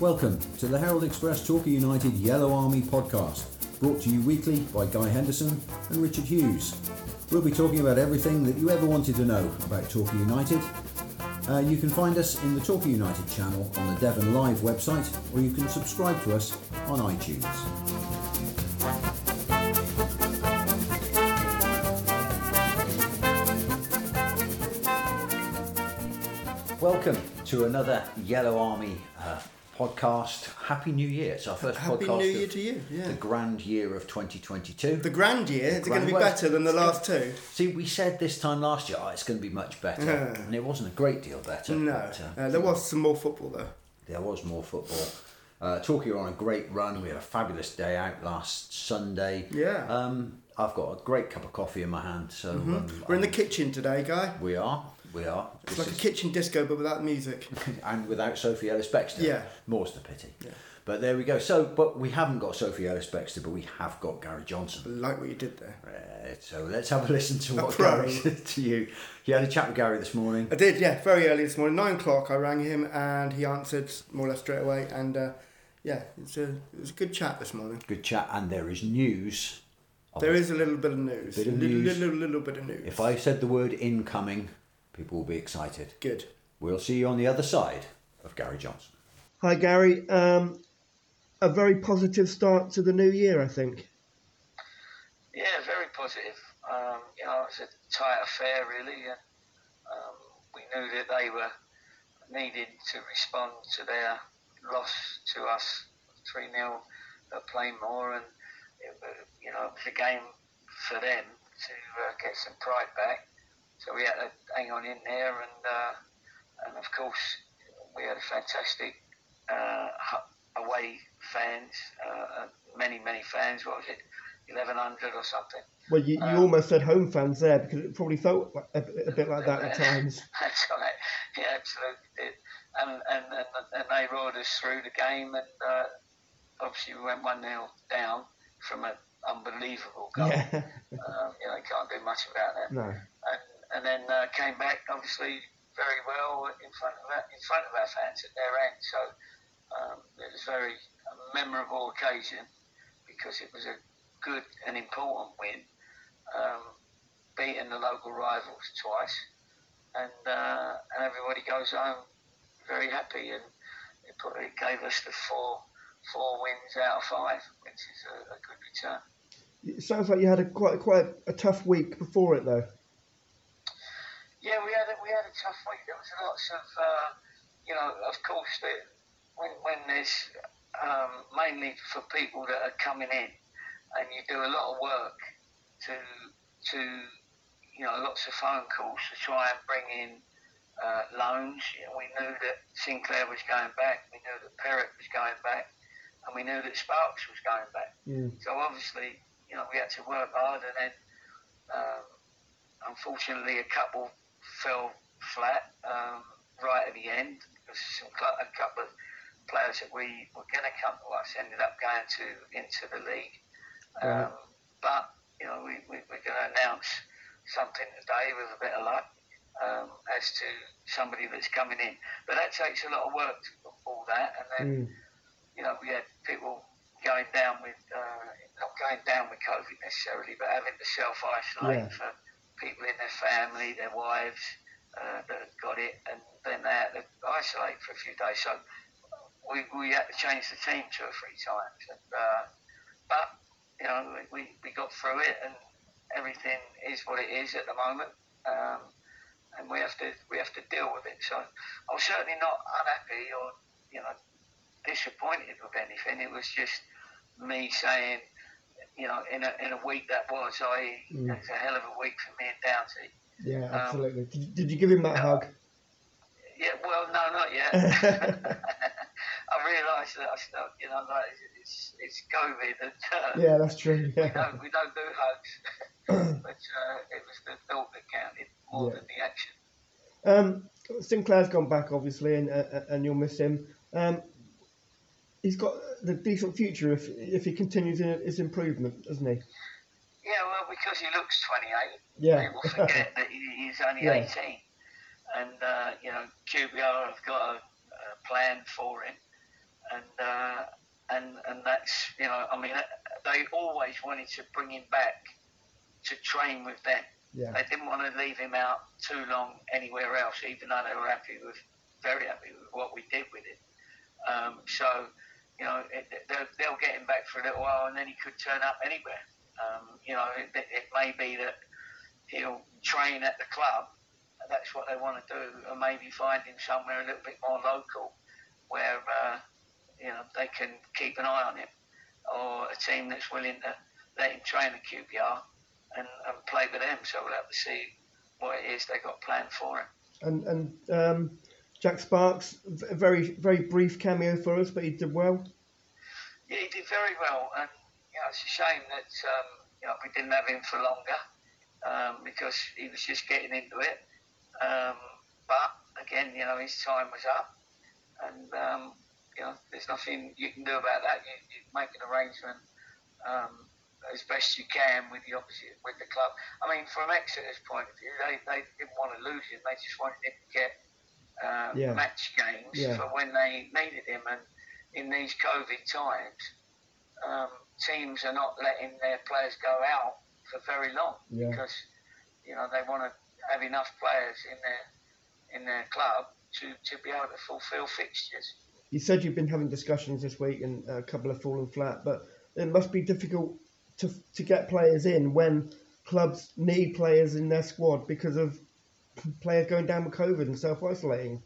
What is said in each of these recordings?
Welcome to the Herald Express Torquay United Yellow Army podcast, brought to you weekly by Guy Henderson and Richard Hughes. We'll be talking about everything that you ever wanted to know about Torquay United. Uh, you can find us in the Torquay United channel on the Devon Live website, or you can subscribe to us on iTunes. Welcome to another Yellow Army uh, podcast. Happy New Year! It's our first Happy podcast. New Year to you, yeah. The grand year of 2022. The grand year, is it going to be better than the last two? See, we said this time last year, oh, it's going to be much better, Yeah. and it wasn't a great deal better. No, but, uh, uh, there was some more football though. there was more football. Uh, are on a great run. We had a fabulous day out last Sunday. Yeah. Um, I've got a great cup of coffee in my hand, so um, We're in the kitchen today, Guy. we are. We are. It's This like a kitchen disco, but without music. and without Sophie Ellis Bextor. Yeah. More's the pity. But there we go. So, but we haven't got Sophie Ellis Bextor, but we have got Gary Johnson. like what you did there. Uh, so let's have a listen to A what pro. Gary said to you. You had a chat with Gary this morning. I did, yeah, very early this morning, nine o'clock. I rang him and he answered more or less straight away. And uh, yeah, it's a, it was a good chat this morning. Good chat, and there is news. There it. is a little bit of news. Bit of little, news. Little, little bit of news. If I said the word incoming, people will be excited. Good. We'll see you on the other side of Gary Johnson. Hi, Gary. Um, a very positive start to the new year, I think. Yeah, very positive. Um, you know, it's a tight affair, really, and um, we knew that they were needed to respond to their loss to us 3 0 at Plainmoor, and it, wa- you know, it was a game for them to uh, get some pride back. So we had to hang on in there, and uh, and of course, we had a fantastic uh, away fans, uh, uh, many, many fans. What was it? 1100 or something. Well, you, you Um, almost said home fans there because it probably felt a, a bit like that at times. That's right. Yeah, absolutely. And and, and, and they roared us through the game, and uh, obviously we went one 0 down from an unbelievable goal. Yeah. Um, you know, can't do much about that. No. And, and then uh, came back, obviously, very well in front of our, in front of our fans at their end. So um, it was very a memorable occasion because it was a good and important win, um, beating the local rivals twice, and uh, and everybody goes home very happy, and it, it gave us the four four wins out of five, which is a, a good return. It sounds like you had a quite quite a tough week before it, though. Yeah, we had a, we had a tough week. There was lots of, uh, you know, of course, the, when when there's um, mainly for people that are coming in, and you do a lot of work to to you know lots of phone calls to try and bring in uh, loans. You know, we knew that Sinclair was going back. We knew that Perrott was going back, and we knew that Sparks was going back. Mm. So obviously, you know, we had to work hard, and then um, unfortunately, a couple fell flat um, right at the end because some, a couple of players that we were going to come to us ended up going to into the league. Um, But you know, we, we, we're going to announce something today with a bit of luck um, as to somebody that's coming in. But that takes a lot of work to all that, and then Mm. you know, we had people going down with, uh, not going down with COVID necessarily, but having to self isolate Yeah. for people in their family, their wives uh, that got it, and then they had to isolate for a few days. So we, we had to change the team two or three times. And, uh, but, you know, we, we, got through it, and everything is what it is at the moment. Um, and we have to we have to deal with it. So I'm certainly not unhappy or you know disappointed with anything. It was just me saying, you know, in a, in a week that was, I Mm. it's a hell of a week for me and Downsy. Yeah, Um, absolutely. Did, did you give him that yeah. hug? Yeah, well, no, not yet. I realised that I still, you know, like it's it's COVID and uh, Yeah, that's true. we don't we don't do hugs, but uh, it was the thought that counted more Yeah. than the action. Um, Sinclair's gone back, obviously, and uh, and you'll miss him. Um, he's got the decent future if if he continues in his improvement, doesn't he? Yeah, well, because he looks 28. Yeah. people forget that he's only Yeah. 18. And, uh, you know, QPR have got a, a plan for him. and uh, and and that's you know, I mean, they always wanted to bring him back to train with them. Yeah. They didn't want to leave him out too long anywhere else, even though they were happy with, very happy with what we did with him. Um, so, you know, they'll, they'll get him back for a little while, and then he could turn up anywhere. Um, you know, it, it may be that he'll train at the club. That's what they want to do, and maybe find him somewhere a little bit more local, where uh, you know they can keep an eye on him, or a team that's willing to let him train at QPR and, and play with them. So we'll have to see what it is they've got planned for him. And and um, Jack Sparks, a very very brief cameo for us, but he did well. Yeah, he did very well, and you know, it's a shame that um, you know we didn't have him for longer um, because he was just getting into it. Um, but again, you know, his time was up, and um, you know, there's nothing you can do about that. You, you make an arrangement um, as best you can with the opposite with the club. I mean, from Exeter's point of view, they, they didn't want to lose him. They just wanted him to get um, Yeah. match games Yeah. for when they needed him. And in these COVID times, um, teams are not letting their players go out for very long Yeah. because you know they want to have enough players in their in their club to, to be able to fulfil fixtures. You said you've been having discussions this week, and a couple have fallen flat. But it must be difficult to to get players in when clubs need players in their squad because of players going down with COVID and self isolating.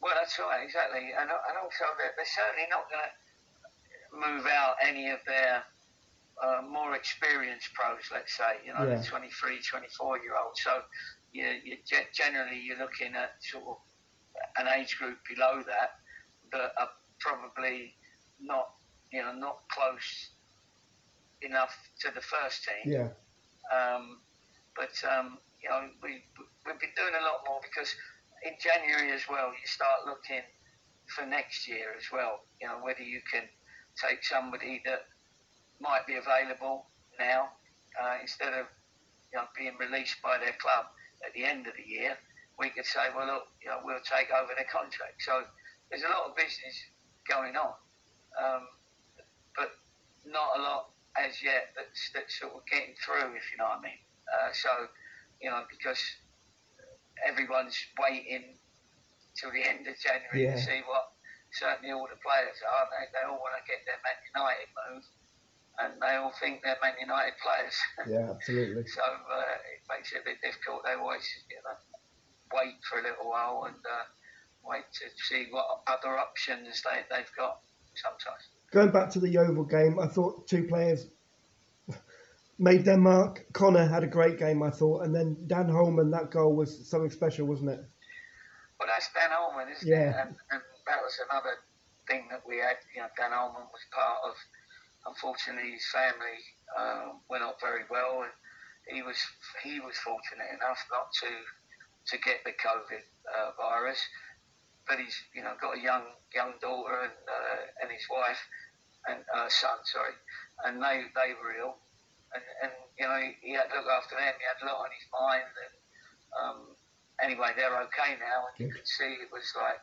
Well, that's right, exactly. And, and also, they're, they're certainly not going to move out any of their uh, more experienced pros, let's say, you know, Yeah. the 23, 24 year olds. So you, you, generally, you're looking at sort of an age group below that that are probably not, you know, not close enough to the first team. Yeah, Um, but um, you know, we we've been doing a lot more because in January as well, you start looking for next year as well. You know, whether you can take somebody that might be available now uh, instead of you know being released by their club at the end of the year. We could say, well, look, you know, we'll take over their contract. So there's a lot of business going on, um, but not a lot as yet that's, that's sort of getting through, if you know what I mean. Uh, so, you know, because everyone's waiting till the end of January Yeah. to see what certainly all the players are. They, they all want to get their Man United move, and they all think they're Man United players. yeah, absolutely. so uh, it makes it a bit difficult. They always, you know, wait for a little while and uh, wait to see what other options they, they've got sometimes. Going back to the Yeovil game, I thought two players made their mark. Connor had a great game, I thought, and then Dan Holman, that goal was something special, wasn't it? Well, that's Dan Holman, isn't Yeah. it? And, and that was another thing that we had. You know, Dan Holman was part of. Unfortunately, his family uh, went not very well, and he was he was fortunate enough not to to get the COVID uh, virus. But he's you know got a young young daughter and uh, and his wife and uh, son, sorry, and they they were ill, and, and you know he, had to look after them. He had a lot on his mind, and um, anyway, they're okay now, and you could see it was like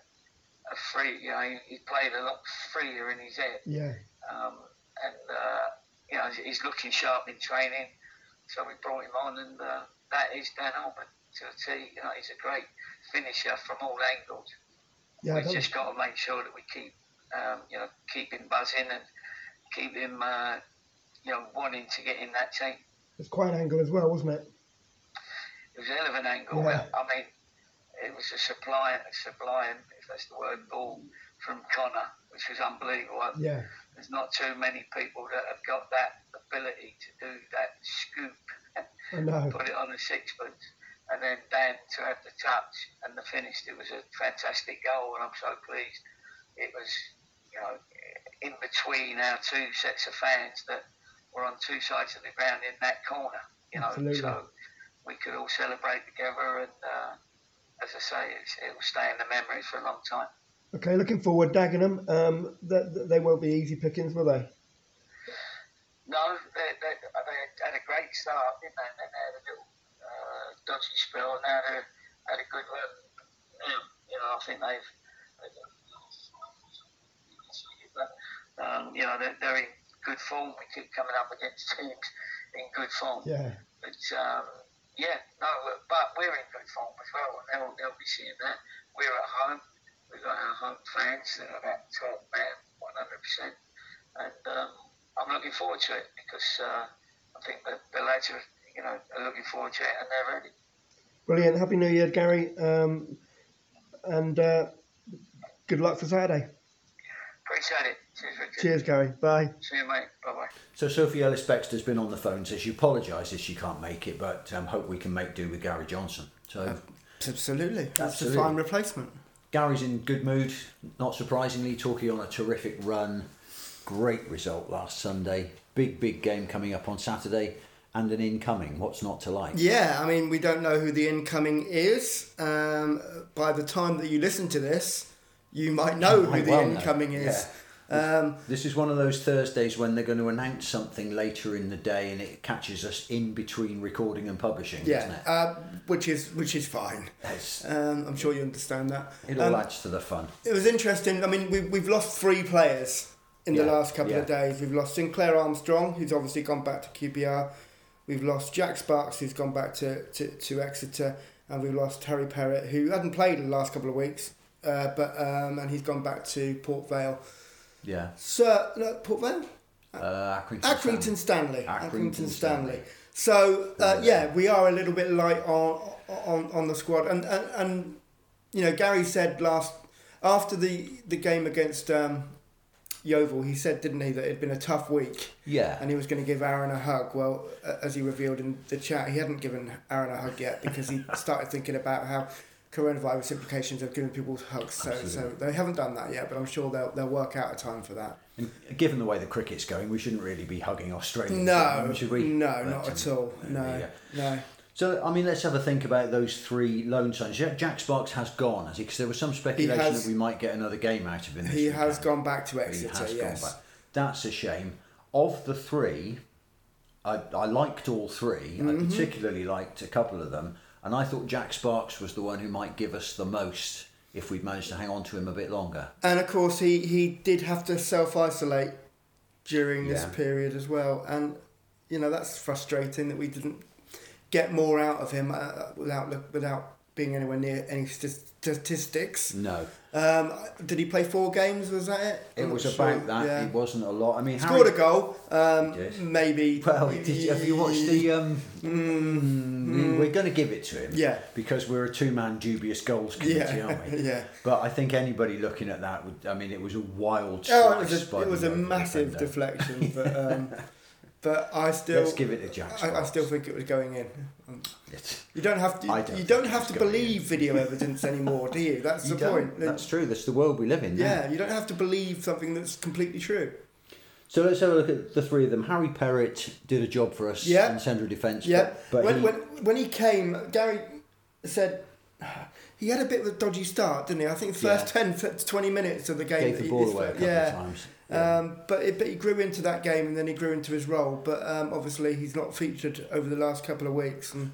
a free. You know, he, he played a lot freer in his head, Yeah, um, and uh, you know he's looking sharp in training. So we brought him on, and uh, that is Dan Holman to a T. You know, he's a great finisher from all angles. yeah, We've just got to make sure that we keep, um, you know, keep him buzzing and keep him, uh, you know, wanting to get in that team. it was quite an angle as well, wasn't it? It was a hell of an angle. Yeah. I mean, it was a sublime, a sublime, if that's the word, ball from Connor, which was unbelievable. Yeah, There's not too many people that have got that ability to do that scoop, know. put it on the sixpence, and then Dan to have the touch and the finish. It was a fantastic goal, and I'm so pleased. It was, you know, in between our two sets of fans that were on two sides of the ground in that corner. You know, Absolutely. so we could all celebrate together, and uh, as I say, it's, it will stay in the memory for a long time. Okay, looking forward, Dagenham. Um, they, they won't be easy pickings, will they? No, they, they, they had a great start, didn't they? Then they had a little uh, dodgy spell, and now they had a good run. Um, you know, I think they've. they've Um, you know, they're, they're in good form. We keep coming up against teams in good form. Yeah. But um, yeah, no, but we're in good form as well, and they'll, they'll be seeing that. We're at home. We've got our home fans that are about 12 man, 100%. And um, I'm looking forward to it because uh, I think that the lads are, you know, are looking forward to it and they're ready. Brilliant. Happy New Year, Gary. Um, and uh, good luck for Saturday. Appreciate it. Cheers, Richard. Cheers, Gary. Bye. See you, mate. Bye bye. So Sophie Ellis Bextor's been on the phone. Says she apologises she can't make it, but um, hope we can make do with Gary Johnson. So Absolutely. That's Absolutely. a fine replacement. Gary's in good mood. Not surprisingly, Torquay on a terrific run. Great result last Sunday. Big big game coming up on Saturday, and an incoming. What's not to like? Yeah, I mean, we don't know who the incoming is. Um, by the time that you listen to this, you might know who Might the well know, incoming is. Um, This is one of those Thursdays when they're going to announce something later in the day, and it catches us in between recording and publishing, doesn't yeah, it? uh, which is which is fine. It's- Um, I'm sure you understand that. it all Um, adds to the fun. It was interesting. I mean, we, we've lost three players in the last couple of days. We've lost Sinclair Armstrong, who's obviously gone back to QPR. We've lost Jack Sparks, who's gone back to, to, to Exeter. And we've lost Harry Perrett, who hadn't played in the last couple of weeks, uh, but um, and he's gone back to Port Vale. Yeah. Sir, no, Port Vale? Uh, Accrington. Accrington Stanley. Accrington Accrington Stanley. Stanley. So uh, yeah, we are a little bit light on on, on the squad, and, and and you know Gary said last after the the game against um, Yeovil, he said, didn't he, that it had been a tough week, Yeah. and he was going to give Aaron a hug. Well, as he revealed in the chat, he hadn't given Aaron a hug yet because he started thinking about how coronavirus implications of giving people hugs. So, so they haven't done that yet, but I'm sure they'll they'll work out a time for that. And given the way the cricket's going, we shouldn't really be hugging Australia. No, should we? no, But, not um, at all. No, no. So, I mean, let's have a think about those three loan signs. Jack Sparks has gone, has he? Because there was some speculation has- that we might get another game out of him. This He has gone back to Exeter. yes. That's a shame. Of the three, I, I liked all 3 Mm-hmm. I particularly liked a couple of them, and I thought Jack Sparks was the one who might give us the most if we'd managed to hang on to him a bit longer. And of course, he, he did have to self isolate during this Yeah. period as well. And, you know, that's frustrating that we didn't get more out of him uh, without without being anywhere near any st- statistics. No, Um, did he play four games? Was that it? it I'm was not about sure. that. Yeah. It wasn't a lot. I mean, Scored Harry, a goal. Um, maybe. Well, did you, have you watched the? Um, mm, We're going to give it to him. Yeah. Because we're a two-man dubious goals committee, Yeah, aren't we? yeah. But I think anybody looking at that would. I mean, it was a wild. Oh, it was a, it was a massive deflection, but um, but I still Let's give it to Jack I, I still think it was going in. You don't have to. I don't you don't have to believe in. video evidence anymore, do you? That's you the point. That's true. That's the world we live in. now. yeah, you don't have to believe something that's completely true. So let's have a look at the three of them. Harry Perrett did a job for us Yeah. in central defence. Yeah. But, but when, he, when when he came, Gary said he had a bit of a dodgy start, didn't he? I think the first Yeah. 10 to 20 minutes of the game. gave the ball away a couple yeah. of times. Yeah. Um, but, it, but he grew into that game and then he grew into his role. But um, obviously, he's not featured over the last couple of weeks. And,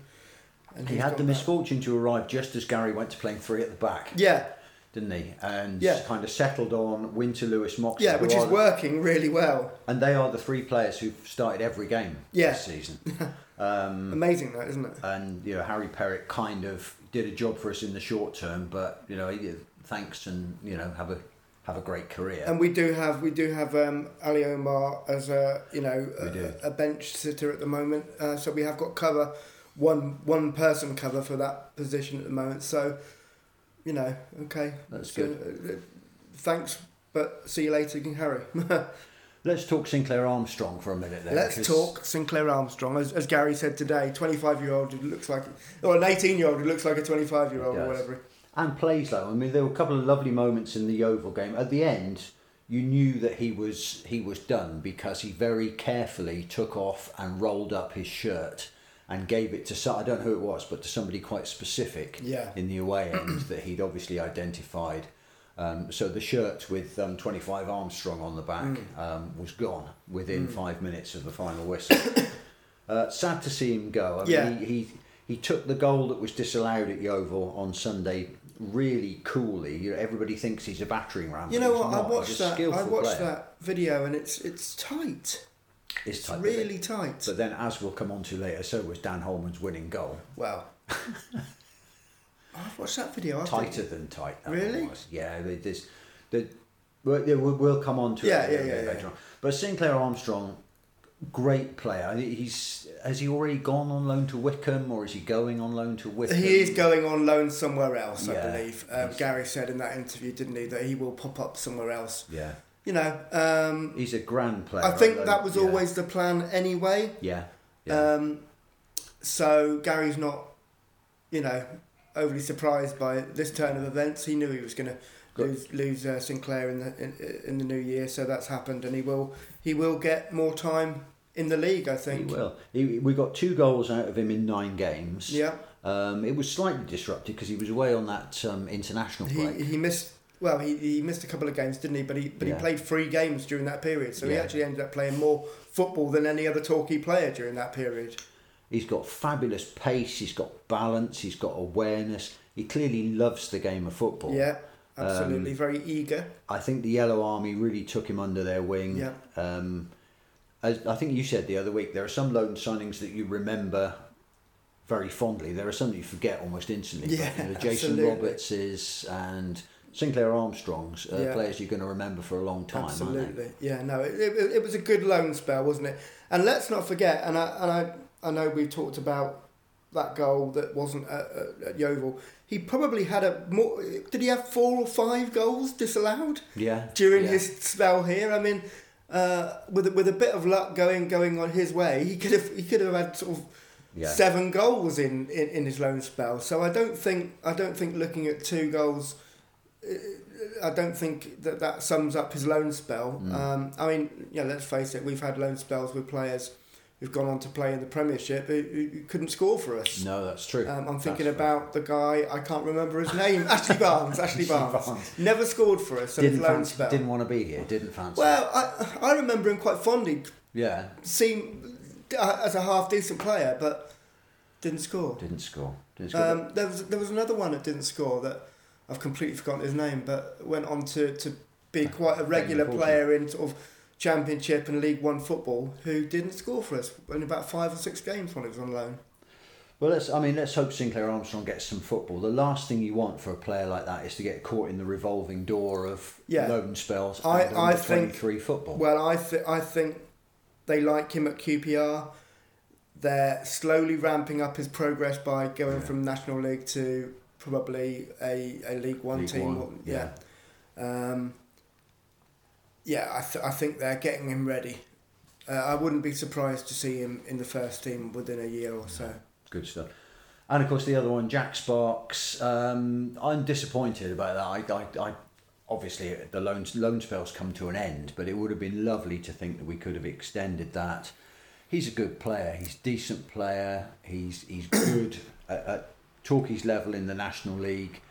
and he had the back. misfortune to arrive just as Gary went to playing three at the back, Yeah, didn't he? And Yeah. kind of settled on Wynter Lewis Moxey. yeah, which is working really well. And they are the three players who've started every game Yeah. this season. um, Amazing, that isn't it? and you know Harry Perrett kind of did a job for us in the short term, but you know thanks and you know have a have a great career. And we do have we do have um, Ali Omar as a you know a, a bench sitter at the moment. Uh, so we have got cover one one person cover for that position at the moment. So you know, okay, That's So, good. uh, thanks, but see you later, Harry. Let's talk Sinclair Armstrong for a minute. Then, Let's talk Sinclair Armstrong, as, as Gary said today, twenty five year old who looks like, or an eighteen year old who looks like a twenty five year old or whatever. and plays though. I mean, there were a couple of lovely moments in the Yeovil game. At the end, you knew that he was he was done because he very carefully took off and rolled up his shirt and gave it to some, I don't know who it was, but to somebody quite specific Yeah. in the away end that he'd obviously identified. Um, so the shirt with um, 25 Armstrong on the back Mm. um, was gone within five minutes of the final whistle. uh, sad to see him go. I mean, Yeah. he, he he took the goal that was disallowed at Yeovil on Sunday really coolly. You know, everybody thinks he's a battering ram. You know what? I not. He's watched that. I watched player. that video, and it's it's tight. It's It's tight, really tight. But then, as we'll come on to later, so was Dan Holman's winning goal. Well, I've watched that video. I Tighter than tight. that Really? Yeah, there's, the, we'll, we'll come on to Yeah, it yeah, yeah, later yeah. on. But Sinclair Armstrong, great player. He's has he already gone on loan to Wycombe, or is he going on loan to Wycombe? He is going on loan somewhere else, I Yeah. believe. Um, Gary said in that interview, didn't he, that he will pop up somewhere else. Yeah, You know, um, he's a grand player. I think that was Yeah. always the plan anyway. Yeah, yeah. Um, so Gary's not, you know, overly surprised by this turn of events. He knew he was going to lose lose uh, Sinclair in the in, in the new year, so that's happened, and he will he will get more time in the league. I think he will. He, we got two goals out of him in nine games. Yeah, Um, it was slightly disrupted because he was away on that um, international he break. he missed. Well, he, he missed a couple of games, didn't he? But he but Yeah. he played three games during that period, so he actually ended up playing more football than any other Torquay player during that period. He's got fabulous pace. He's got balance. He's got awareness. He clearly loves the game of football. Yeah, Um, absolutely, very eager. I think the Yellow Army really took him under their wing. Yeah. Um, as I think you said the other week, there are some loan signings that you remember very fondly. There are some that you forget almost instantly. Yeah, but, you know, Jason absolutely. Roberts's and Sinclair Armstrong's uh, Yeah. players you're going to remember for a long time. Absolutely, yeah. No, it, it, it was a good loan spell, wasn't it? And let's not forget, and I and I I know we talked about that goal that wasn't at, at, at Yeovil. He probably had a more. Did he have four or five goals disallowed Yeah. during yeah. his spell here? I mean, uh, with a- with a bit of luck going going on his way, he could have he could have had sort of. Yeah. Seven goals in, in, in his loan spell, so I don't think I don't think looking at two goals I don't think that that sums up his loan spell. Mm. Um, I mean, yeah, let's face it, we've had loan spells with players who've gone on to play in the Premiership who, who couldn't score for us. No, that's true. Um, I'm That's thinking true. about the guy, I can't remember his name, Ashley Barnes. Ashley Barnes. Barnes. Never scored for us Didn't fancy, spell. didn't want to be here. Didn't fancy. Well, I, I remember him quite fondly, yeah, seemed uh, as a half decent player, but didn't score. didn't score. Didn't score. Um, there was there was another one that didn't score that I've completely forgotten his name, but went on to, to be quite a regular player in sort of Championship and League One football who didn't score for us in about five or six games when he was on loan. Well, let's. I mean, let's hope Sinclair Armstrong gets some football. The last thing you want for a player like that is to get caught in the revolving door of Yeah. loan spells I- and I think- three football. Well, I th- I think they like him at QPR. They're slowly ramping up his progress by going Yeah. from National League to probably a, a League One League team. One, yeah. Um, yeah, I, th- I think they're getting him ready. Uh, I wouldn't be surprised to see him in the first team within a year or so. Good stuff. And of course, the other one, Jack Sparks. Um, I'm disappointed about that. I, I, I obviously the loan loan spells come to an end, but it would have been lovely to think that we could have extended that. He's a good player. He's decent player. He's he's good at, at level in the National League.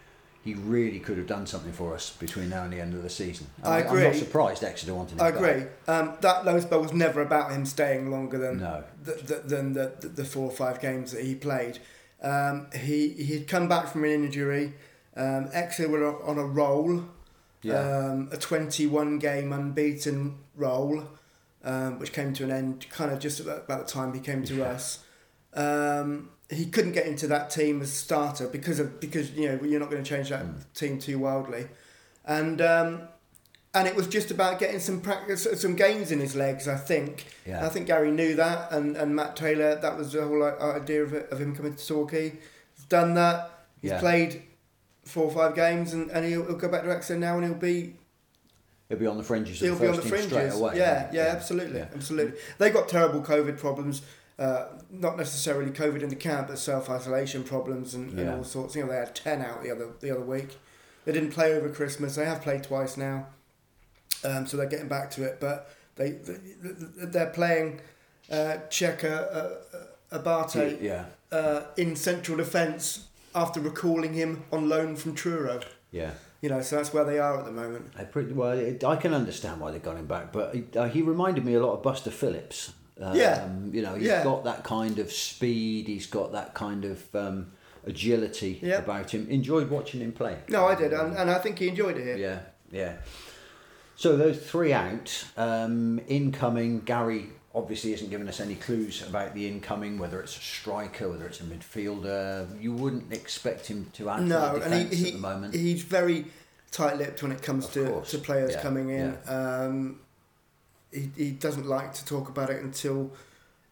He really could have done something for us between now and the end of the season. And I I'm not surprised Exeter wanted him I agree. Um, that loan spell was never about him staying longer than No. th- th- than the, the, the four or five games that he played. Um, he he'd come back from an injury. Um, Exeter were on a roll, Yeah. um, a 21 game unbeaten roll, um, which came to an end kind of just about, about the time he came to us. Um, he couldn't get into that team as starter because of because you know you're not going to change that team too wildly, and um, and it was just about getting some practice, some games in his legs. I think. Yeah. I think Gary knew that, and, and Matt Taylor. That was the whole idea of, it, of him coming to Torquay. He's done that. He's Yeah. played four or five games, and, and he'll, he'll go back to Exeter now, and he'll be He'll be on the fringes he'll the be on the fringes. away. yeah, won't yeah, absolutely, Yeah. absolutely. They got terrible COVID problems. Uh, not necessarily COVID in the camp, but self isolation problems and, and all sorts. You know, they had ten out the other the other week. They didn't play over Christmas. They have played twice now, um, so they're getting back to it. But they they're playing uh, Cheick uh, Abate Yeah. uh, in central defence after recalling him on loan from Truro. Yeah. You know, so that's where they are at the moment. I pretty well. It, I can understand why they got him back, but he, uh, he reminded me a lot of Buster Phillips Um, Yeah. You know, he's Yeah. got that kind of speed. He's got that kind of um, agility Yeah. about him. Enjoyed watching him play. No, I did, and, and I think he enjoyed it here. Yeah, yeah. So those three out. Um, incoming, Gary obviously isn't giving us any clues about the incoming, whether it's a striker, whether it's a midfielder. You wouldn't expect him to add No, to the and he, he at the moment. he's very tight-lipped when it comes Of to, course. to players Yeah, coming in. Um, he, he doesn't like to talk about it until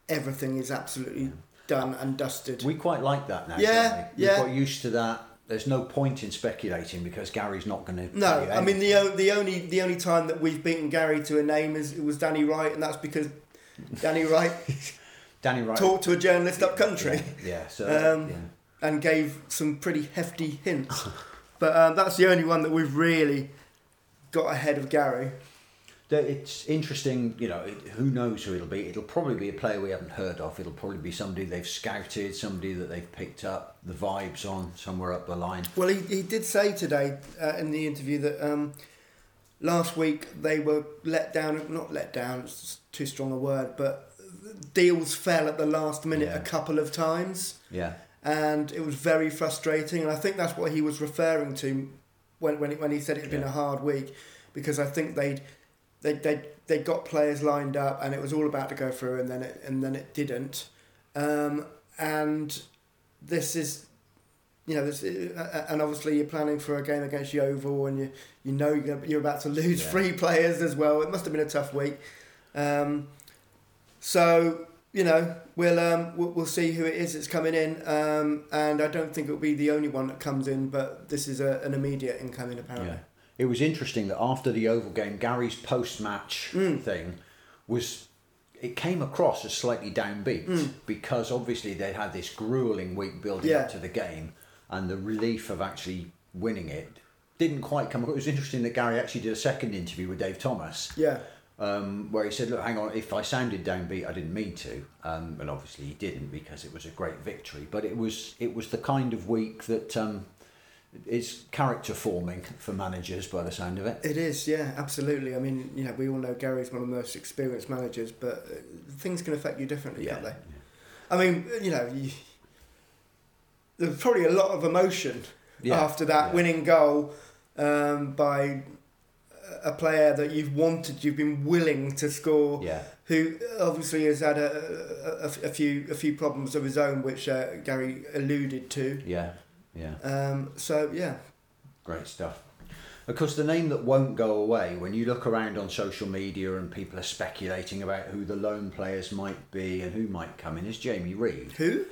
everything is absolutely done and dusted. we quite like that now. Yeah, we? yeah. We've got used to that. There's no point in speculating because Gary's not going to. no, I mean the the only the only time that we've beaten Gary to a name is it was Danny Wright, and that's because Danny Wright Danny Wright talked to a journalist up country. Yeah, so Um, yeah. and gave some pretty hefty hints. but um, that's the only one that we've really got ahead of Gary. It's interesting, you know, it, who knows who it'll be. It'll probably be a player we haven't heard of. It'll probably be somebody they've scouted, somebody that they've picked up the vibes on somewhere up the line. Well, he, he did say today uh, in the interview that um, last week they were let down, not let down, it's too strong a word, but deals fell at the last minute Yeah. a couple of times. Yeah, and it was very frustrating. And I think that's what he was referring to when when, when he said it had been a hard week, because I think they'd they they they got players lined up and it was all about to go through, and then it and then it didn't. Um, and this is. You know, this, uh, and obviously you're planning for a game against Yeovil, and you you know you're, you're about to lose Yeah. three players as well. It must have been a tough week. Um, so you know, we'll um, we'll, we'll see who it is that's coming in, um, and I don't think it'll be the only one that comes in, but this is a, an immediate incoming apparently. yeah. It was interesting that after the Yeovil game, Gary's post-match Mm. thing was. It came across as slightly downbeat Mm. because obviously they'd had this grueling week building Yeah. up to the game, and the relief of actually winning it didn't quite come across. It was interesting that Gary actually did a second interview with Dave Thomas, Yeah, um, where he said, "Look, hang on. If I sounded downbeat, I didn't mean to." Um, and obviously he didn't because it was a great victory. But it was it was the kind of week that um, is character forming for managers, by the sound of it. it is. Yeah, absolutely. I mean, you know, we all know Gary's one of the most experienced managers, but uh, things can affect you differently, can't they? I mean, you know, you, there's probably a lot of emotion Yeah, after that yeah. winning goal um, by a player that you've wanted, you've been willing to score. yeah, who obviously has had a, a, a, a few a few problems of his own, which uh, Gary alluded to. yeah, yeah. Um, so yeah, Great stuff. Of course, the name that won't go away when you look around on social media and people are speculating about who the loan players might be and who might come in is Jamie Reid. who?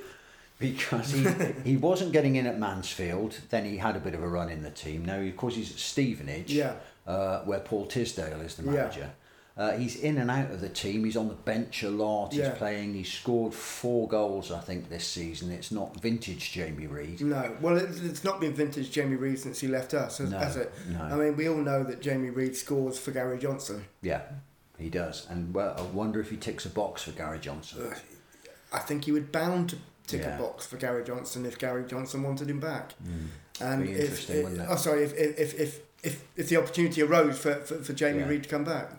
because he he wasn't getting in at Mansfield. Then he had a bit of a run in the team. Now, of course, he's at Stevenage, Yeah. uh, where Paul Tisdale is the manager. Yeah. Uh, he's in and out of the team. He's on the bench a lot. He's Yeah. playing. He's scored four goals, I think, this season. It's not vintage Jamie Reid. No, well, it, it's not been vintage Jamie Reid since he left us, has, No, has it? no. I mean, we all know that Jamie Reid scores for Gary Johnson. Yeah, he does. And well, I wonder if he ticks a box for Gary Johnson. I think he would bound to tick Yeah. a box for Gary Johnson if Gary Johnson wanted him back. And Be if, interesting, if- wouldn't it? oh, sorry, if if, if, if, if if the opportunity arose for, for, for Jamie Yeah. Reid to come back,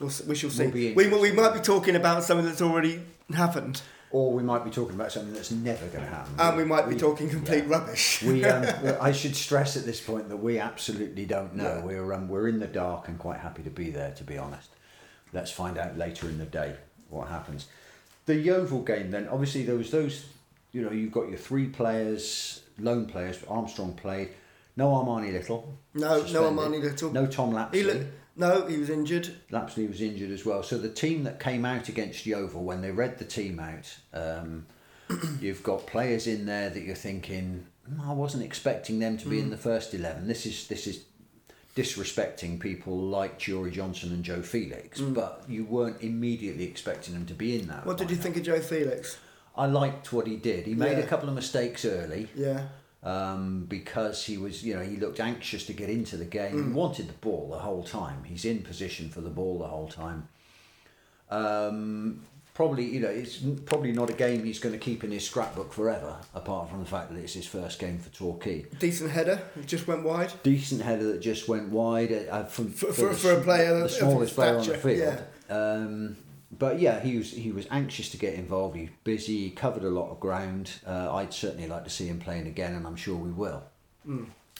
we'll, we shall see. Will we, we might be talking about something that's already happened, Or we might be talking about something that's never going to happen. and we might be talking complete yeah. rubbish. we um, I should stress at this point that we absolutely don't know. Yeah. We're um, we're in the dark and quite happy to be there. To be honest, let's find out later in the day what happens. The Yeovil game then. Obviously, there was those. You know, you've got your three players, loan players. Armstrong played. No Armani Little. No, no. Armani Little. No Tom Lapsley. He no, he was injured. Lapsley was injured as well. So the team that came out against Yeovil, when they read the team out, um, you've got players in there that you're thinking, "Hmm, I wasn't expecting them to be Mm. in the first eleven. This is this is disrespecting people like Jory Johnson and Joe Felix, but you weren't immediately expecting them to be in that. Mm. What did you think of Joe Felix? I liked what he did. He made Yeah. a couple of mistakes early Yeah, um, because he was, you know, he looked anxious to get into the game. Mm. He wanted the ball the whole time. He's in position for the ball the whole time. Um, probably, you know, it's probably not a game he's going to keep in his scrapbook forever. Apart from the fact that it's his first game for Torquay. decent header. Just went wide. Decent header that just went wide uh, from For- the for- for a player the smallest player on the field. Um, but yeah, he was he was anxious to get involved. He was busy. He covered a lot of ground. Uh, I'd certainly like to see him playing again, and I'm sure we will.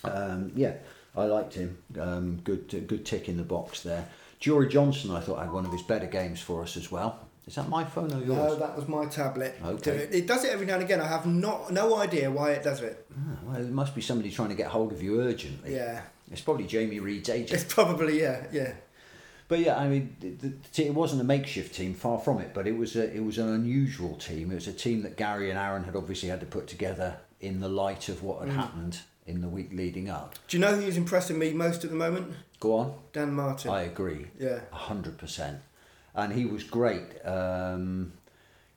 Um, yeah, I liked him. Um, good good tick in the box there. Jory Johnson, I thought had one of his better games for us as well. Is that my phone or yours? No, that was my tablet. Okay. It, it does it every now and again. I have not no idea why it does it. Ah, well, it must be somebody trying to get hold of you urgently. Yeah. It's probably Jamie Reid's agent. It's probably yeah, yeah. But yeah, I mean, the, the, it wasn't a makeshift team, far from it. But it was a, it was an unusual team. It was a team that Gary and Aaron had obviously had to put together in the light of what had happened in the week leading up. Do you know who's impressing me most at the moment? Go on. Dan Martin. I agree. Yeah. A hundred percent. And he was great. Um,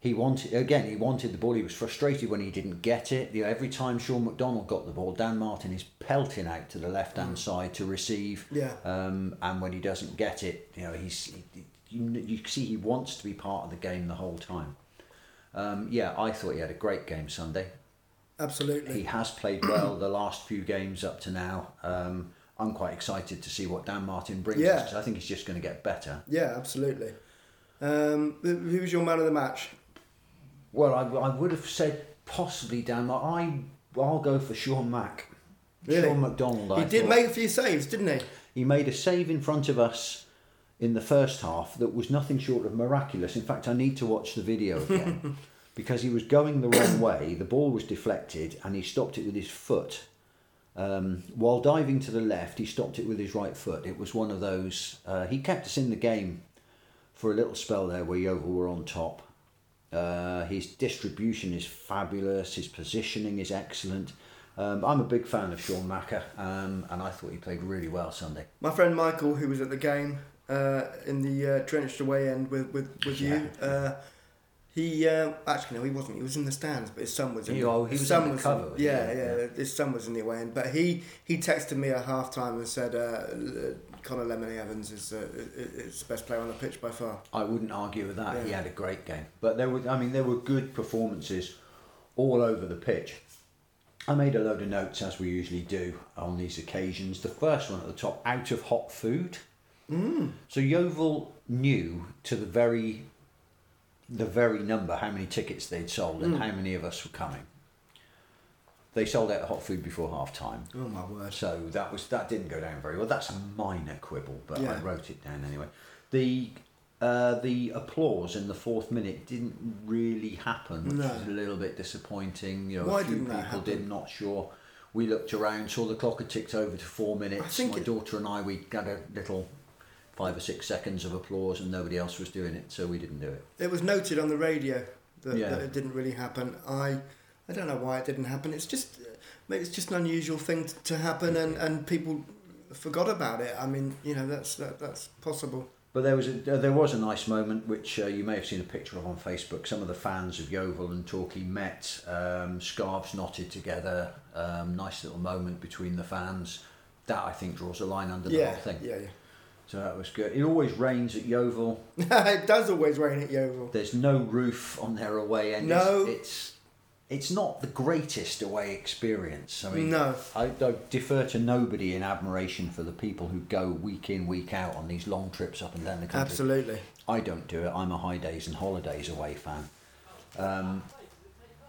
he wanted again. He wanted the ball. He was frustrated when he didn't get it. You know, every time Shaun MacDonald got the ball, Dan Martin is pelting out to the left hand side to receive. Yeah. Um, and when he doesn't get it, you know, he's he, you, you see he wants to be part of the game the whole time. Um, yeah, I thought he had a great game Sunday. Absolutely. He has played well the last few games up to now. Um, I'm quite excited to see what Dan Martin brings Yeah. us I think he's just going to get better. Yeah, absolutely. Um, who was your man of the match? Well, I, I would have said possibly Dan. Martin. I I'll go for Sean Mack. Really? Shaun MacDonald. I he did thought. make a few saves, didn't he? He made a save in front of us in the first half that was nothing short of miraculous. In fact, I need to watch the video again because he was going the wrong way. The ball was deflected and he stopped it with his foot. Um, while diving to the left, he stopped it with his right foot. It was one of those. Uh, he kept us in the game for a little spell there where Yeovil were on top. Uh, his distribution is fabulous. His positioning is excellent. Um, I'm a big fan of Sean Macker, um, and I thought he played really well Sunday. My friend Michael, who was at the game uh, in the uh, drenched away end with with, with you, uh, he uh, actually no, he wasn't. He was in the stands, but his son was in. He- the, oh, he his was son in the cover, in- yeah, Yeah, yeah, His son was in the away end, but he he texted me at half time and said uh, Connor Lemonheigh-Evans is, uh, is the best player on the pitch by far. I wouldn't argue with that. He had a great game, but there were, I mean, there were good performances all over the pitch. I made a load of notes as we usually do on these occasions. The first one at the top, out of hot food. Mm. So Yeovil knew to the very, the very number how many tickets they'd sold and how many of us were coming. They sold out the hot food before half time. Oh my word! So that was that didn't go down very well. That's a minor quibble, but I wrote it down anyway. The uh, the applause in the fourth minute didn't really happen, which No. was a little bit disappointing. You know, Why a few people did not sure. We looked around, saw the clock had ticked over to four minutes. My it- daughter and I, we got a little five or six seconds of applause, and nobody else was doing it, so we didn't do it. It was noted on the radio that, Yeah. that it didn't really happen. I I don't know why it didn't happen. It's just maybe it's just an unusual thing to happen, and, and people forgot about it. I mean, you know, that's that, that's possible. But there was a there was a nice moment which uh, you may have seen a picture of on Facebook. Some of the fans of Yeovil and Torquay met, um, scarves knotted together. Um, nice little moment between the fans. That I think draws a line under the yeah, whole thing. Yeah, yeah, So that was good. It always rains at Yeovil. it does always rain at Yeovil. There's no roof on their away end. No. It's, it's it's not the greatest away experience. I mean, No. I, I defer to nobody in admiration for the people who go week in week out on these long trips up and down the country. Absolutely. I don't do it. I'm a high days and holidays away fan. Um,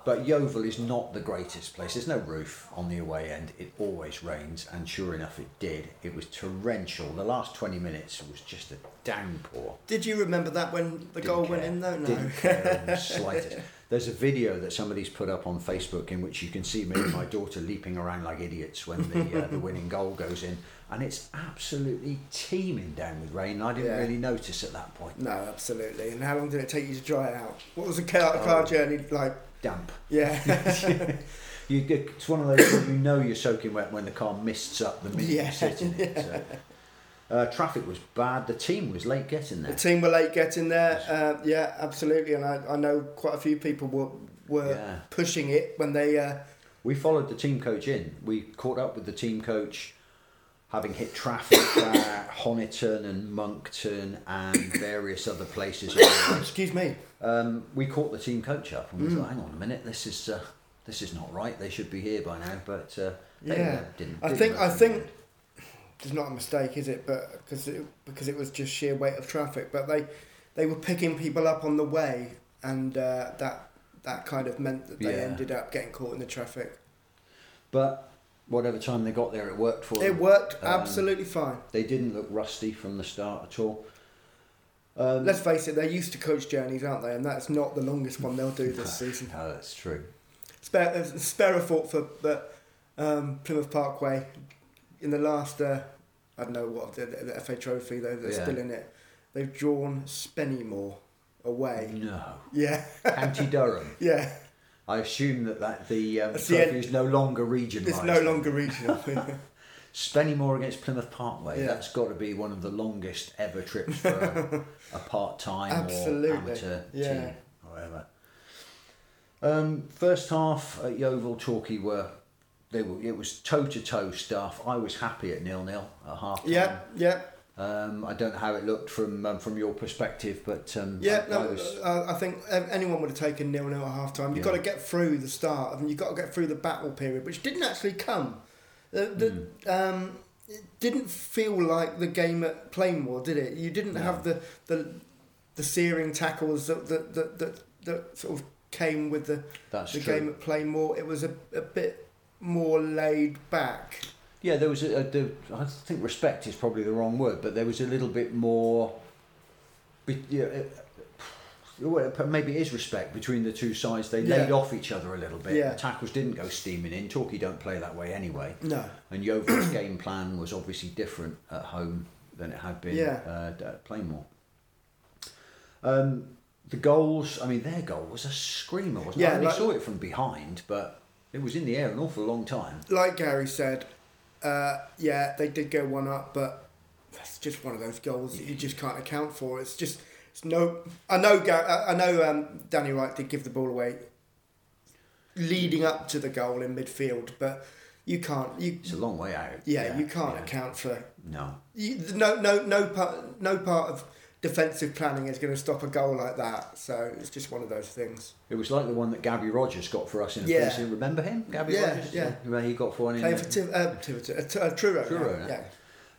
but Yeovil is not the greatest place. There's no roof on the away end. It always rains, and sure enough, it did. It was torrential. The last 20 minutes was just a downpour. Did you remember that when the Didn't goal went in? though? no. Didn't care in the slightest. There's a video that somebody's put up on Facebook in which you can see me and my daughter leaping around like idiots when the uh, the winning goal goes in, and it's absolutely teeming down with rain. I didn't Yeah. really notice at that point. No, absolutely. And how long did it take you to dry it out? What was the car, car Oh. journey like? Damp. Yeah. You it's one of those things you know you're soaking wet when the car mists up the minute Yeah, you sit in it. So. Uh, traffic was bad. The team was late getting there. the team were late getting there. Uh, yeah, absolutely. And I, I know quite a few people were were Yeah. pushing it when they. Uh, We followed the team coach in. We caught up with the team coach, having hit traffic at Honiton and Monkton and various other places. excuse me. um, we caught the team coach up and we thought, hang on a minute, this is uh, this is not right. They should be here by now, but uh, they uh, didn't. I didn't think I think it's not a mistake, is it? But because it because it was just sheer weight of traffic. But they they were picking people up on the way, and uh, that that kind of meant that they Yeah. ended up getting caught in the traffic. But whatever time they got there, it worked for It them. worked Um, absolutely fine. They didn't look rusty from the start at all. Um, Let's face it, they're used to coach journeys, aren't they? And that's not the longest one they'll do this season. no, that's true. Spare, uh, spare a thought for um, Plymouth Parkway in the last uh, I don't know what the, the FA Trophy though they're Yeah. still in it. They've drawn Spennymoor away. No, Yeah, County Durham. yeah. I assume that, that the um, That's the trophy end- is no longer region. It's no longer regional. Spennymoor against Plymouth Parkway. Yeah. That's got to be one of the longest ever trips for a, a part-time Absolutely. or amateur Yeah. team, whatever. Um, first half at Yeovil Torquay were they were it was toe to toe stuff. I was happy at nil nil at half. yeah, yeah, Um, I don't know how it looked from um, from your perspective, but um, yeah. I, No, I was uh, I think uh, anyone would have taken nil nil at half time. You've Yeah. got to get through the start, and you've got to get through the battle period, which didn't actually come. The, the, um, it didn't feel like the game at Plainmoor, did it? You didn't No. have the, the the searing tackles that that, that, that, that sort of came with the, that's the true. game at Plainmoor. It was a, a bit more laid back. Yeah, there was a, a the, I think respect is probably the wrong word, but there was a little bit more. Be, yeah, it- maybe it is respect between the two sides. They Yeah. laid off each other a little bit. Yeah. The tackles didn't go steaming in. Torquay don't play that way anyway. No. And Yeovil's game plan was obviously different at home than it had been Yeah. uh, at Plainmoor. Um, the goals, I mean, their goal was a screamer, wasn't it? Yeah, I only like- saw it from behind, but it was in the air an awful long time. like Gary said, uh, yeah, they did go one up, but that's just one of those goals that you just can't account for. It's just it's no. I know. I know. Um, Danny Wright did give the ball away, leading up to the goal in midfield, but you can't. You It's a long way out. yeah, you can't yeah. account for. No. You, no, no, no part. No part of defensive planning is going to stop a goal like that. So it's just one of those things. It was like the one that Gabby Rogers got for us in a Yeah. pre-season. Remember him, Gabby Yeah, Rogers? yeah. Where he got for one in. Playing for Tiv- uh, Tiverton, uh, uh, Truro. Truro, yeah. yeah.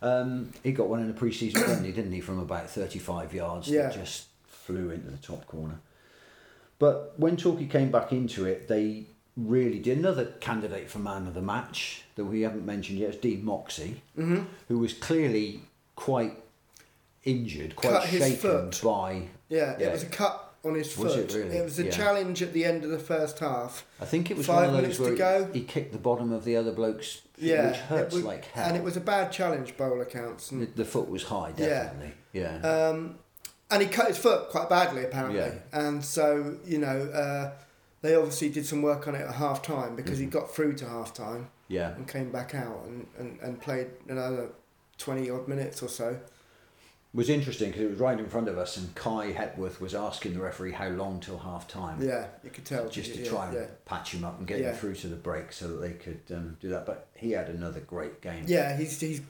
Um, he got one in a pre-season friendly, didn't he, from about thirty-five yards? Yeah. That just flew into the top corner. But when Torquay came back into it, they really did. Another candidate for man of the match that we haven't mentioned yet is Dean Moxey, Mm-hmm. who was clearly quite injured, quite Cut his shaken foot. by. Yeah, Yeah. it was a cut on his Was foot. it really? was a Yeah. challenge at the end of the first half. I think it was Five one of those minutes to go. he kicked the bottom of the other bloke's, Yeah, which hurts it was- like hell. and it was a bad challenge, bowl accounts, The, and, the foot was high, Yeah. definitely. Yeah. um, and he cut his foot quite badly apparently. Yeah. And so you know, uh, they obviously did some work on it at half time because Mm-hmm. he got through to half time yeah. and came back out and, and, and played another twenty odd minutes or so. Was interesting because it was right in front of us, and Kai Hepworth was asking the referee how long till half time. Yeah, you could tell. Just to yeah, try and yeah. patch him up and get Yeah. him through to the break so that they could um, do that. But he had another great game. Yeah, he's he's,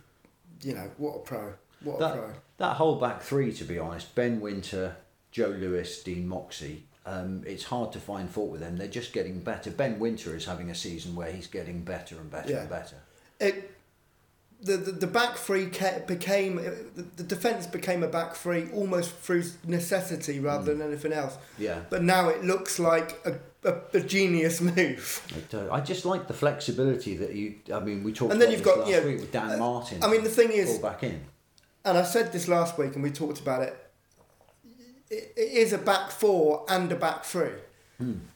you know, what a pro, what a That, pro. that whole back three, to be honest, Ben Wynter, Joe Lewis, Dean Moxey, um, it's hard to find fault with them. They're just getting better. Ben Wynter is having a season where he's getting better and better and better. it the, the, the back three became the, the defense became a back three almost through necessity rather than anything else Yeah. but now it looks like a, a, a genius move uh, I just like the flexibility that you. I mean, we talked And then about you've got, last you know, week with Dan uh, Martin. I mean, the thing is- back in. and I said this last week and we talked about it it, it is a back four and a back three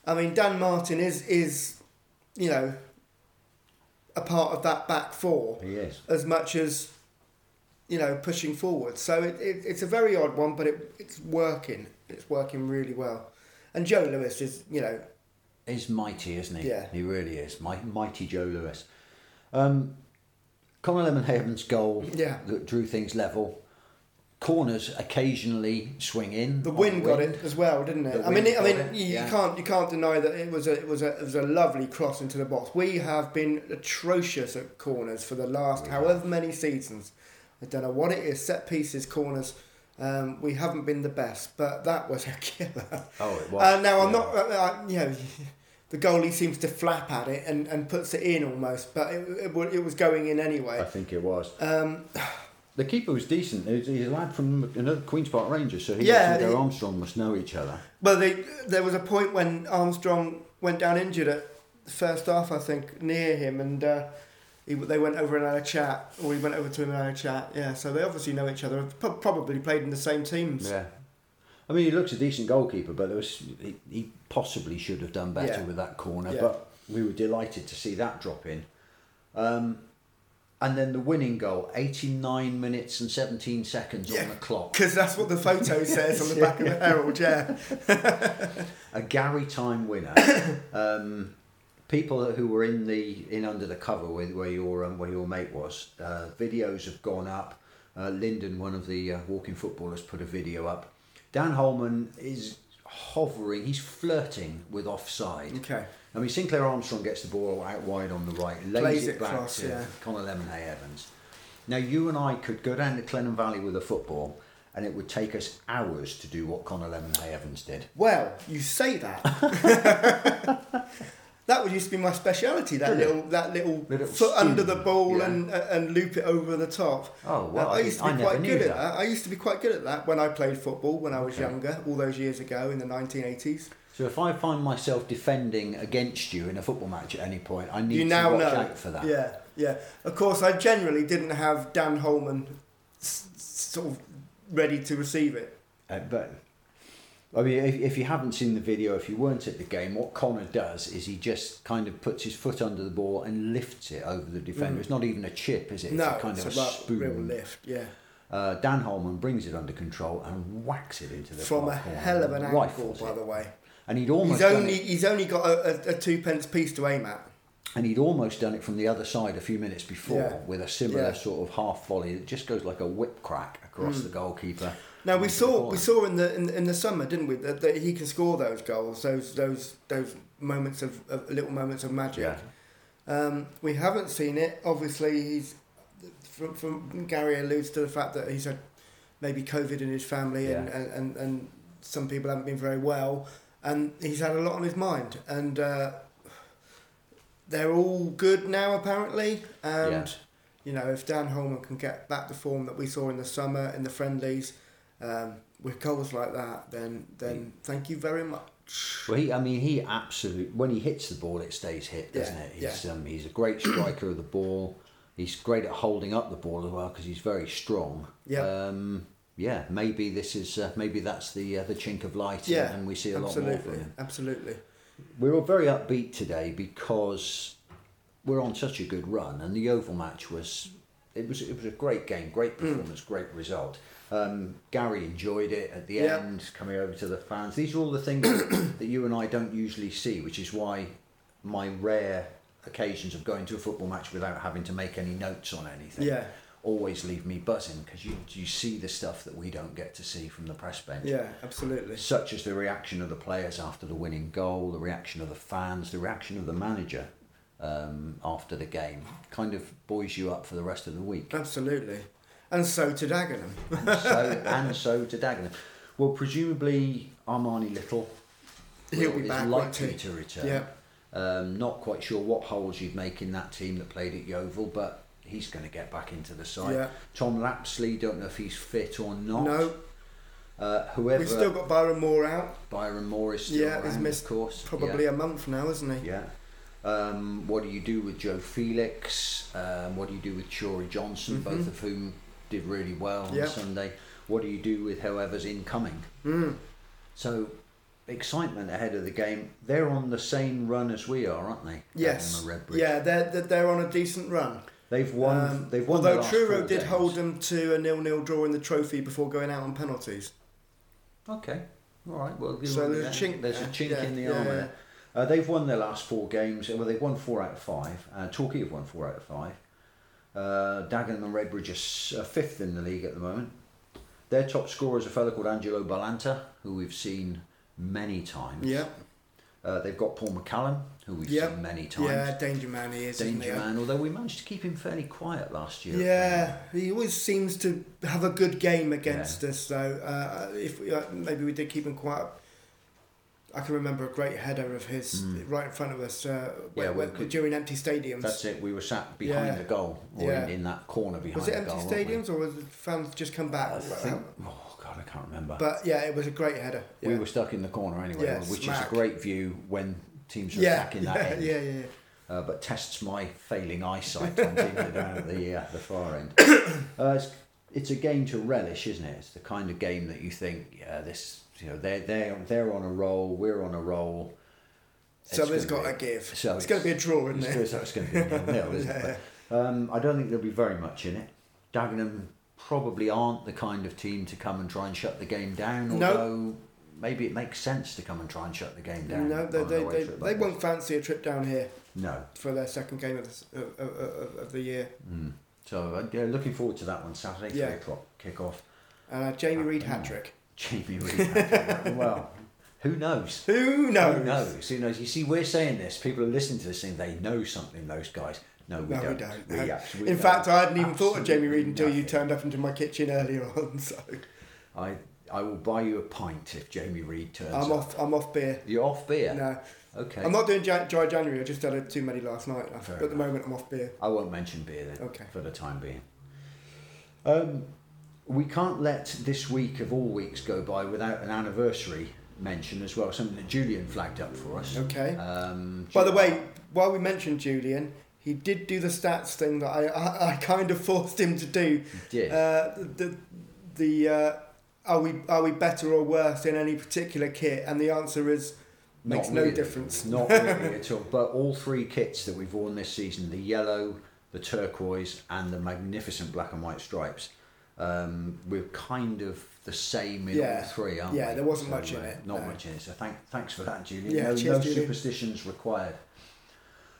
I mean Dan Martin is is you know a part of that back four He as much as you know pushing forward. So it, it it's a very odd one, but it it's working. It's working really well. And Joe Lewis is you know He's mighty, isn't he? Yeah. He really is. Mi- mighty Joe Lewis. Um, Connor Lemonheigh-Evans' goal Yeah. that drew things level. Corners occasionally swing in. the on wind got it as well, didn't it? The I mean, it, I mean, it, you, yeah. you can't you can't deny that it was a it was a it was a lovely cross into the box. We have been atrocious at corners for the last however many seasons. I don't know what it is. Set pieces, corners. Um, we haven't been the best, but that was a killer. Oh, it was. Uh, now I'm yeah. not, uh, uh, you know, the goalie seems to flap at it and, and puts it in almost, but it, it, it was going in anyway. I think it was. Um, The keeper was decent. He's a lad from another Queens Park Rangers, so he Yeah, and Armstrong must know each other. Well, they, there was a point when Armstrong went down injured at the first half, I think, near him, and uh, he, they went over and had a chat, or he went over to him and had a chat. Yeah, so they obviously know each other. Probably played in the same teams. Yeah. I mean, he looks a decent goalkeeper, but there was he, he possibly should have done better Yeah. with that corner. Yeah. But we were delighted to see that drop in. Um, and then the winning goal, 89 minutes and 17 seconds Yeah. on the clock. Because that's what the photo says on the back of the Herald, yeah. a Gary time winner. um, people who were in the in under the cover with where your um, where your mate was, uh, videos have gone up. Uh, Lyndon, one of the uh, walking footballers, put a video up. Dan Holman is hovering. He's flirting with offside. Okay. I mean, Sinclair Armstrong gets the ball out wide on the right, lays it, it back to yeah. Connor Lemonheigh-Evans. Now, you and I could go down to Clennon Valley with a football, and it would take us hours to do what Connor Lemonheigh-Evans did. Well, you say that. that would used to be my speciality. That little, that little, Little foot under the ball yeah. and and loop it over the top. Oh, well, Uh, I used to be I quite good knew at that. that. I used to be quite good at that when I played football when I was Okay. younger, all those years ago in the 1980s. So if I find myself defending against you in a football match at any point, I need you to now watch know. out for that. Yeah, yeah. Of course, I generally didn't have Dan Holman s- sort of ready to receive it. Uh, but I mean, if, if you haven't seen the video, if you weren't at the game, what Connor does is he just kind of puts his foot under the ball and lifts it over the defender. Mm. It's not even a chip, is it? It's no, a kind it's of a a spoon. real lift. Yeah, Uh, Dan Holman brings it under control and whacks it into the from a hell of an angle, by it. the way. And he'd almost He's only he's only got a, a, a two pence piece to aim at. and he'd almost done it from the other side a few minutes before Yeah. with a similar Yeah. sort of half volley that just goes like a whip crack across Mm. the goalkeeper. Now we saw we saw in the in, in the summer, didn't we, that, that he can score those goals, those those those moments of, of little moments of magic. Yeah. Um, we haven't seen it. Obviously, he's from, from Gary alludes to the fact that he's had maybe COVID in his family, and, and, and, and some people haven't been very well, and he's had a lot on his mind, and uh, they're all good now apparently, and. Yeah. You know, if Dan Holman can get back the form that we saw in the summer in the friendlies, um, with goals like that, then then thank you very much. Well, he, I mean, he absolutely when he hits the ball, it stays hit, doesn't Yeah, it? He's um, he's a great striker of the ball. He's great at holding up the ball as well because he's very strong. Yeah. Um, yeah. Maybe this is uh, maybe that's the uh, the chink of light, and- Yeah, and we see a lot more from him. absolutely. We're all very upbeat today because we're on such a good run, and the Yeovil match was it was it was a great game, great Hmm. performance, great result. Um, Gary enjoyed it at the Yeah. end, coming over to the fans. These are all the things that, that you and I don't usually see, which is why my rare occasions of going to a football match without having to make any notes on anything Yeah, always leave me buzzing because you you see the stuff that we don't get to see from the press bench yeah, absolutely. such as the reaction of the players after the winning goal, the reaction of the fans, the reaction of the manager um, after the game, kind of buoys you up for the rest of the week. Absolutely. And so to Dagenham. and so and so to Dagenham. Well, presumably Armani Little He'll will- be back, likely to return. Yeah. Um, not quite sure what holes you'd make in that team that played at Yeovil, but he's going to get back into the side. Yeah. Tom Lapslie, don't know if he's fit or not. No, Uh, whoever we've still got Byron Moore out. Byron Moore is still Yeah, around, he's missed of course. Probably Yeah. a month now, isn't he? Yeah. Um, what do you do with Joe Felix? Um, what do you do with Chory Johnson, Mhm. both of whom did really well on. Sunday? What do you do with whoever's incoming? Mm. So, excitement ahead of the game. They're on the same run as we are, aren't they? Yes. And Yeah, they're they're on a decent run. They've won. Um, they've won. although Truro did games. hold them to a nil-nil draw in the trophy before going out on penalties. Okay. All right. Well, So there's a chink There's a chink Yeah, in the yeah, armour. yeah. Uh, they've won their last four games. Well, they've won four out of five. Uh, Torquay have won four out of five. Uh, Dagenham and Redbridge are fifth in the league at the moment. Their top scorer is a fellow called Angelo Balanta, who we've seen many times. Yeah, Uh, they've got Paul McCallum, who we've Yep. seen many times. yeah, danger man he is. Danger man, although we managed to keep him fairly quiet last year. Yeah, he always seems to have a good game against us. Though, uh, if we, uh, maybe we did keep him quiet I can remember a great header of his right in front of us uh. Yeah, when- could- during empty stadiums. That's it. We were sat behind Yeah. the goal, or Yeah. in, in that corner behind was it empty stadiums or was the fans just come back? I think. Oh can't remember. But yeah, it was a great header. Yeah. we were stuck in the corner anyway, Yeah, which smack. is a great view when teams are yeah, attacking that end. yeah, yeah, yeah. uh, but tests my failing eyesight on teams that are down at the uh, the far end. Uh, it's, it's a game to relish, isn't it? It's the kind of game that you think, yeah, this, you know, they're they're, they're on a roll, we're on a roll. It's Something's got to give. so it's going to be a draw, isn't It's, it? it's, it's going to be nil nil, isn't it? But, um, I don't think there'll be very much in it. Dagenham probably aren't the kind of team to come and try and shut the game down. No. Although maybe it makes sense to come and try and shut the game down. No, they, they, they, trip they won't fancy a trip down here. No. for their second game of the, of, of, of, the year. Mm. So uh, yeah, looking forward to that one Saturday, Yeah. three o'clock kick off. And uh, Jamie Reid Mm. hat trick. Jamie Reid. hat-trick. well, who knows? Who knows? Who knows? Who knows? You see, we're saying this. People are listening to this saying they know something. Those guys. No, we No, don't. we don't. We absolutely In don't. fact, I hadn't even thought of Jamie Reid until you turned up into my kitchen earlier on. So I I will buy you a pint if Jamie Reid turns I'm up. off. I'm off beer. You're off beer. No, Okay. I'm not doing Jan- dry January. I just had a too many last night. Fair but at the moment, I'm off beer. I won't mention beer then. Okay. For the time being. Um, we can't let this week of all weeks go by without an anniversary mention as well. Something that Julian flagged up for us. Okay. Um, By the way, while we mentioned Julian, he did do the stats thing that I I, I kind of forced him to do. He. Uh, the the uh, are we are we better or worse in any particular kit? And the answer is makes Not no really. difference. Not really at all. But all three kits that we've worn this season the yellow, the turquoise, and the magnificent black and white stripes um, we're kind of the same in Yeah. all three, aren't Yeah, we? Yeah, there wasn't much in uh, it, Not no. much in it. So thank, thanks for that, Julian. Yeah, no cheers, no Julian. superstitions required.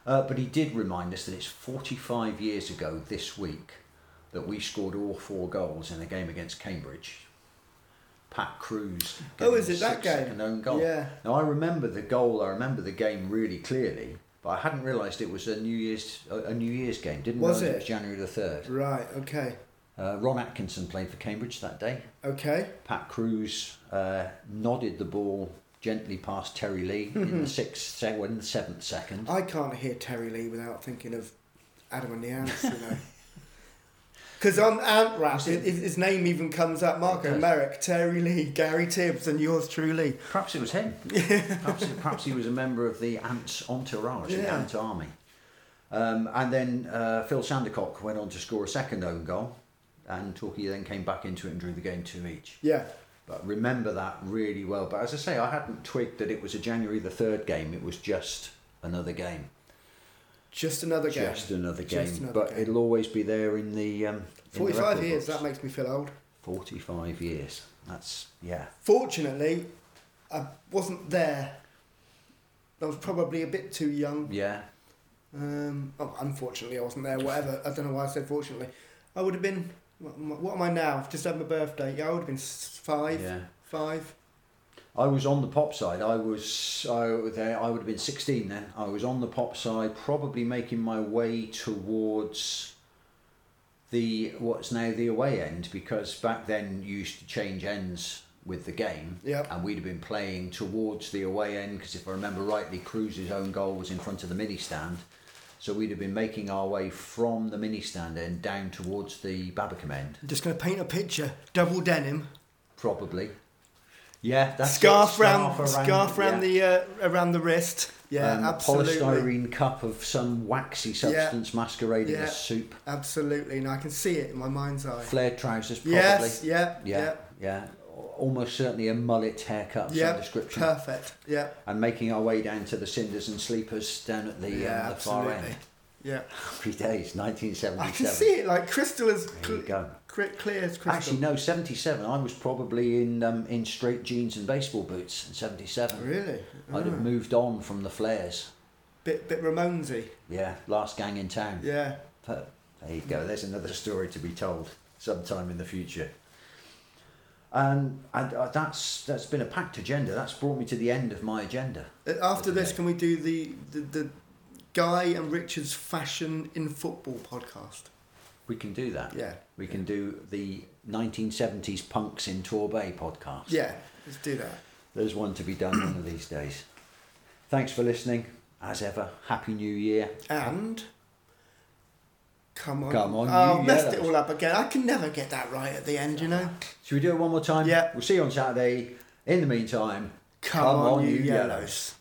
Uh, but he did remind us that it's 45 years ago this week that we scored all four goals in a game against Cambridge. Pat Kruse. Oh, is it that game? second own goal. Yeah. Now I remember the goal. I remember the game really clearly, but I hadn't realised it was a New Year's a, New Year's game. Didn't Was it? it was January the third. Right. Okay. Uh, Ron Atkinson played for Cambridge that day. Okay. Pat Kruse uh, nodded the ball gently past Terry Lee in the sixth, se- well, in the seventh second. I can't hear Terry Lee without thinking of Adam and the Ants, you know. Because on Ant Rap, his, his name even comes up Marco does. Merrick, Terry Lee, Gary Tibbs, and yours truly. Perhaps it was him. perhaps, perhaps he was a member of the Ants entourage, the Yeah. Ant Army. Um, and then uh, Phil Sandercock went on to score a second own goal, and Torquay then came back into it and drew the game two each. Yeah. But remember that really well. But as I say, I hadn't twigged that it was a January the third game. It was just another game. Just another game. Just another Just game. another but game. it'll always be there in the. Um, in the 45 years, books. that makes me feel old. 45 years. That's, yeah. Fortunately, I wasn't there. I was probably a bit too young. Yeah. Um, oh, unfortunately, I wasn't there. Whatever. I don't know why I said fortunately. I would have been. What am I- what am I now? Just had my birthday. Yeah, I would have been five. Yeah. Five. I was on the pop side. I was I, there. I would have been sixteen then. I was on the pop side, probably making my way towards the what's now the away end because back then you used to change ends with the game. Yep. And we'd have been playing towards the away end because if I remember rightly, Kruse's own goal was in front of the mini stand. So we'd have been making our way from the mini stand end down towards the Babbacombe end, I'm just going to paint a picture. Double denim. probably. Yeah, that's it, scarf, round, scarf yeah. round the uh, around the wrist. Yeah, um, absolutely. polystyrene cup of some waxy substance masquerading Yeah. as soup. Absolutely. And I can see it in my mind's eye. Flared trousers, probably. Yes. Yeah. yeah, Yeah. yeah. Almost certainly a mullet haircut Yeah. some description. Perfect. Yeah. And making our way down to the cinders and sleepers down at the, yeah. um, the far absolutely. end. Yeah. Happy days, 1977. I can see it like crystal as cl- go. clear as crystal. Actually, no, 77. I was probably in um, in straight jeans and baseball boots in 77. Really? I'd have Ah. moved on from the flares. Bit bit Ramonesy. Yeah, last gang in town. Yeah. But there you go. There's another story to be told sometime in the future. And, and uh, that's that's been a packed agenda. That's brought me to the end of my agenda. Uh, After this, can we do the, the the Guy and Richard's fashion in football podcast? We can do that. Yeah. We can do the 1970s punks in Torbay podcast. Yeah. Let's do that. there's one to be done one of these days. Thanks for listening. As ever, Happy New Year. And come on, Come on, oh, messed it all up again. I can never get that right at the end, you know. Should we do it one more time? Yeah. We'll see you on Saturday. In the meantime, Come, on, you yellows.